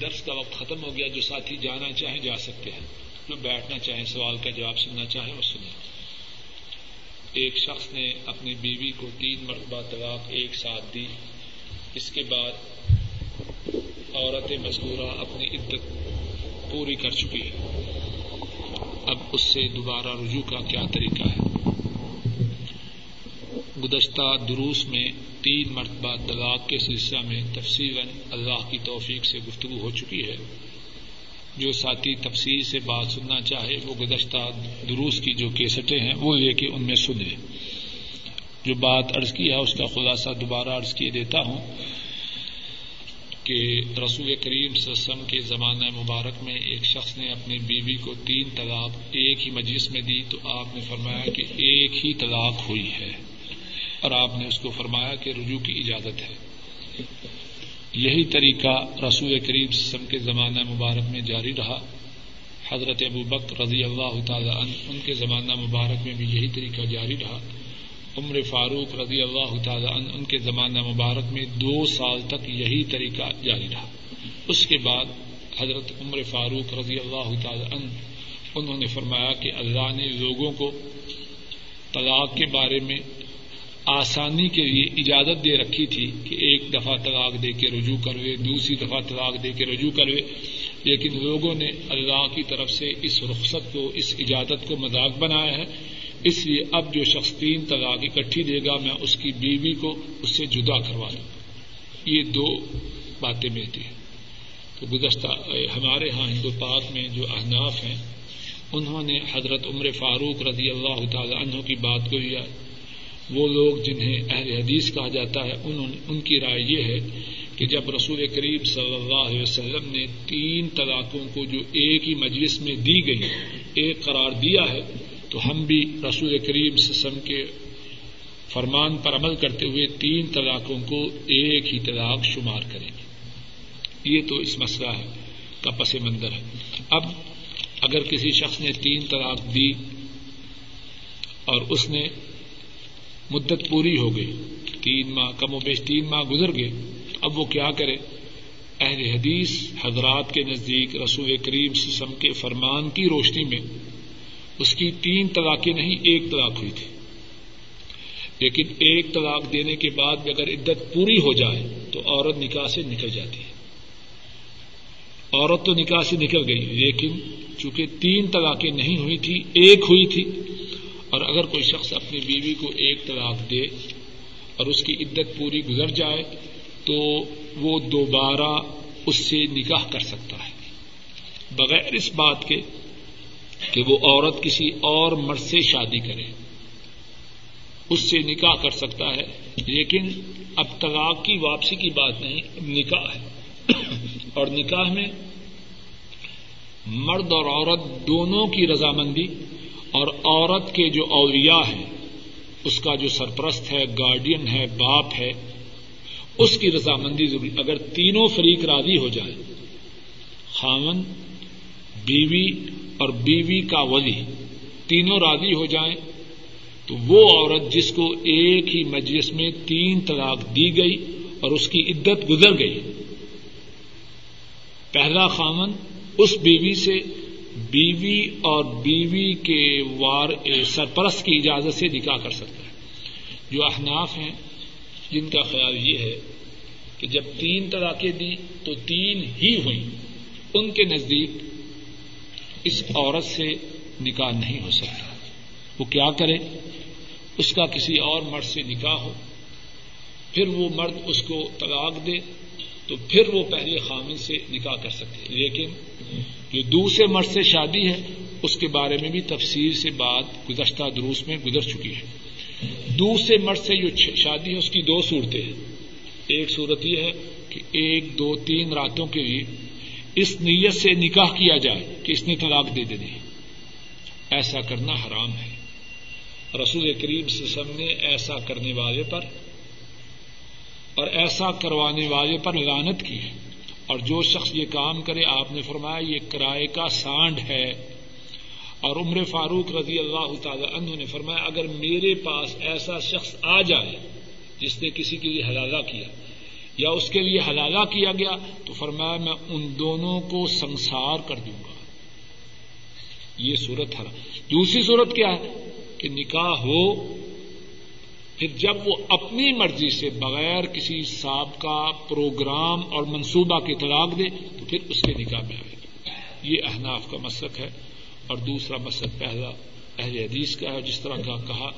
درس کا وقت ختم ہو گیا، جو ساتھی جانا چاہیں جا سکتے ہیں۔ جو بیٹھنا چاہیں، سوال کا جواب سننا چاہیں، وہ سنیں۔ ایک شخص نے اپنی بیوی کو تین مرتبہ طلاق ایک ساتھ دی۔ اس کے بعد عورت مذکورہ اپنی عدت پوری کر چکی ہے۔ اب اس سے دوبارہ رجوع کا کیا طریقہ ہے؟ گزشتہ دروس میں تین مرتبہ طلاق کے سلسلہ میں تفصیل اللہ کی توفیق سے گفتگو ہو چکی ہے۔ جو ساتھی تفصیل سے بات سننا چاہے، وہ گزشتہ دروس کی جو کیسٹیں ہیں، وہ لے کے ان میں سنے جو بات عرض کی ہے، اس کا خلاصہ دوبارہ عرض کیے دیتا ہوں کہ رسول کریم وسلم کے زمانہ مبارک میں ایک شخص نے اپنی بیوی کو تین طلاق ایک ہی مجلس میں دی، تو آپ نے فرمایا کہ ایک ہی طلاق ہوئی ہے۔ اور آپ نے اس کو فرمایا کہ رجوع کی اجازت ہے۔ یہی طریقہ رسول کریم وسلم کے زمانہ مبارک میں جاری رہا۔ حضرت ابو بک رضی اللہ تعالیٰ عنہ، ان کے زمانہ مبارک میں بھی یہی طریقہ جاری رہا۔ عمر فاروق رضی اللہ تعالیٰ عنہ، ان کے زمانہ مبارک میں دو سال تک یہی طریقہ جاری رہا۔ اس کے بعد حضرت عمر فاروق رضی اللہ تعالیٰ عنہ، انہوں نے فرمایا کہ اللہ نے لوگوں کو طلاق کے بارے میں آسانی کے لیے اجازت دے رکھی تھی کہ ایک دفعہ طلاق دے کے رجوع کروے، دوسری دفعہ طلاق دے کے رجوع کروے۔ لیکن لوگوں نے اللہ کی طرف سے اس رخصت کو، اس اجازت کو مذاق بنایا ہے۔ اس لیے اب جو شخص تین طلاق اکٹھی دے گا، میں اس کی بیوی کو اس سے جدا کروا دوں۔ گا یہ دو باتیں ملتی ہیں تو گزشتہ ہمارے یہاں ہندو پاک میں جو احناف ہیں، انہوں نے حضرت عمر فاروق رضی اللہ تعالی عنہ کی بات کو لیا۔ وہ لوگ جنہیں اہل حدیث کہا جاتا ہے ان کی رائے یہ ہے کہ جب رسول قریب صلی اللہ علیہ وسلم نے تین طلاقوں کو جو ایک ہی مجلس میں دی گئی، ایک قرار دیا ہے، تو ہم بھی رسول کریم سسم کے فرمان پر عمل کرتے ہوئے تین طلاقوں کو ایک ہی طلاق شمار کریں گے۔ یہ تو اس مسئلہ ہے، کا پس منظر ہے۔ اب اگر کسی شخص نے تین طلاق دی اور اس نے مدت پوری ہو گئی۔ تین ماہ کم و بیش تین ماہ گزر گئے۔ اب وہ کیا کرے؟ اہل حدیث حضرات کے نزدیک رسول کریم سسم کے فرمان کی روشنی میں اس کی تین طلاقیں نہیں، ایک طلاق ہوئی تھی۔ لیکن ایک طلاق دینے کے بعد اگر عدت پوری ہو جائے تو عورت نکاح سے نکل جاتی ہے۔ عورت تو نکاح سے نکل گئی، لیکن چونکہ تین طلاقیں نہیں ہوئی تھی، ایک ہوئی تھی اور اگر کوئی شخص اپنی بیوی کو ایک طلاق دے اور اس کی عدت پوری گزر جائے تو وہ دوبارہ اس سے نکاح کر سکتا ہے۔ بغیر اس بات کے کہ وہ عورت کسی اور مرد سے شادی کرے، اس سے نکاح کر سکتا ہے، لیکن اب طلاق کی واپسی کی بات نہیں نکاح ہے۔ اور نکاح میں مرد اور عورت دونوں کی رضامندی اور عورت کے جو اولیاء ہیں، اس کا جو سرپرست ہے گارڈین ہے، باپ ہے، اس کی رضامندی ضروری اگر تینوں فریق راضی ہو جائے خامن، بیوی اور بیوی کا ولی تینوں راضی ہو جائیں، تو وہ عورت جس کو ایک ہی مجلس میں تین طلاق دی گئی اور اس کی عدت گزر گئی۔ پہلا خامن اس بیوی سے بیوی اور بیوی کے وار سرپرست کی اجازت سے نکاح کر سکتا ہے۔ جو احناف ہیں، جن کا خیال یہ ہے کہ جب تین طلاقیں دی تو تین ہی ہوئی ان کے نزدیک اس عورت سے نکاح نہیں ہو سکتا۔ وہ کیا کرے؟ اس کا کسی اور مرد سے نکاح ہو، پھر وہ مرد اس کو طلاق دے۔ تو پھر وہ پہلے خامن سے نکاح کر سکتے لیکن جو دوسرے مرد سے شادی ہے، اس کے بارے میں بھی تفصیل سے بات گزشتہ دروس میں گزر چکی ہے۔ دوسرے مرد سے جو شادی ہے، اس کی دو صورتیں ہیں۔ ایک صورت یہ ہے کہ ایک، دو، تین راتوں کے لیے اس نیت سے نکاح کیا جائے کہ اس نے طلاق دے دینی ایسا کرنا حرام ہے۔ رسول کریم سسم نے ایسا کرنے والے پر اور ایسا کروانے والے پر لانت کی ہے۔ اور جو شخص یہ کام کرے، آپ نے فرمایا یہ کرائے کا سانڈ ہے۔ اور عمر فاروق رضی اللہ تعالی عنہ نے فرمایا، اگر میرے پاس ایسا شخص آ جائے جس نے کسی کے لیے حلالہ کیا یا اس کے لیے حلالہ کیا گیا، تو فرمایا میں ان دونوں کو سنسار کر دوں گا۔ یہ صورت ہرا دوسری صورت کیا ہے؟ کہ نکاح ہو پھر جب وہ اپنی مرضی سے بغیر کسی سابقہ پروگرام اور منصوبہ کے طلاق دے، تو پھر اس کے نکاح میں آئے یہ احناف کا مسلک ہے۔ اور دوسرا مسلک پہلا اہل حدیث کا ہے، جس طرح کا کہا۔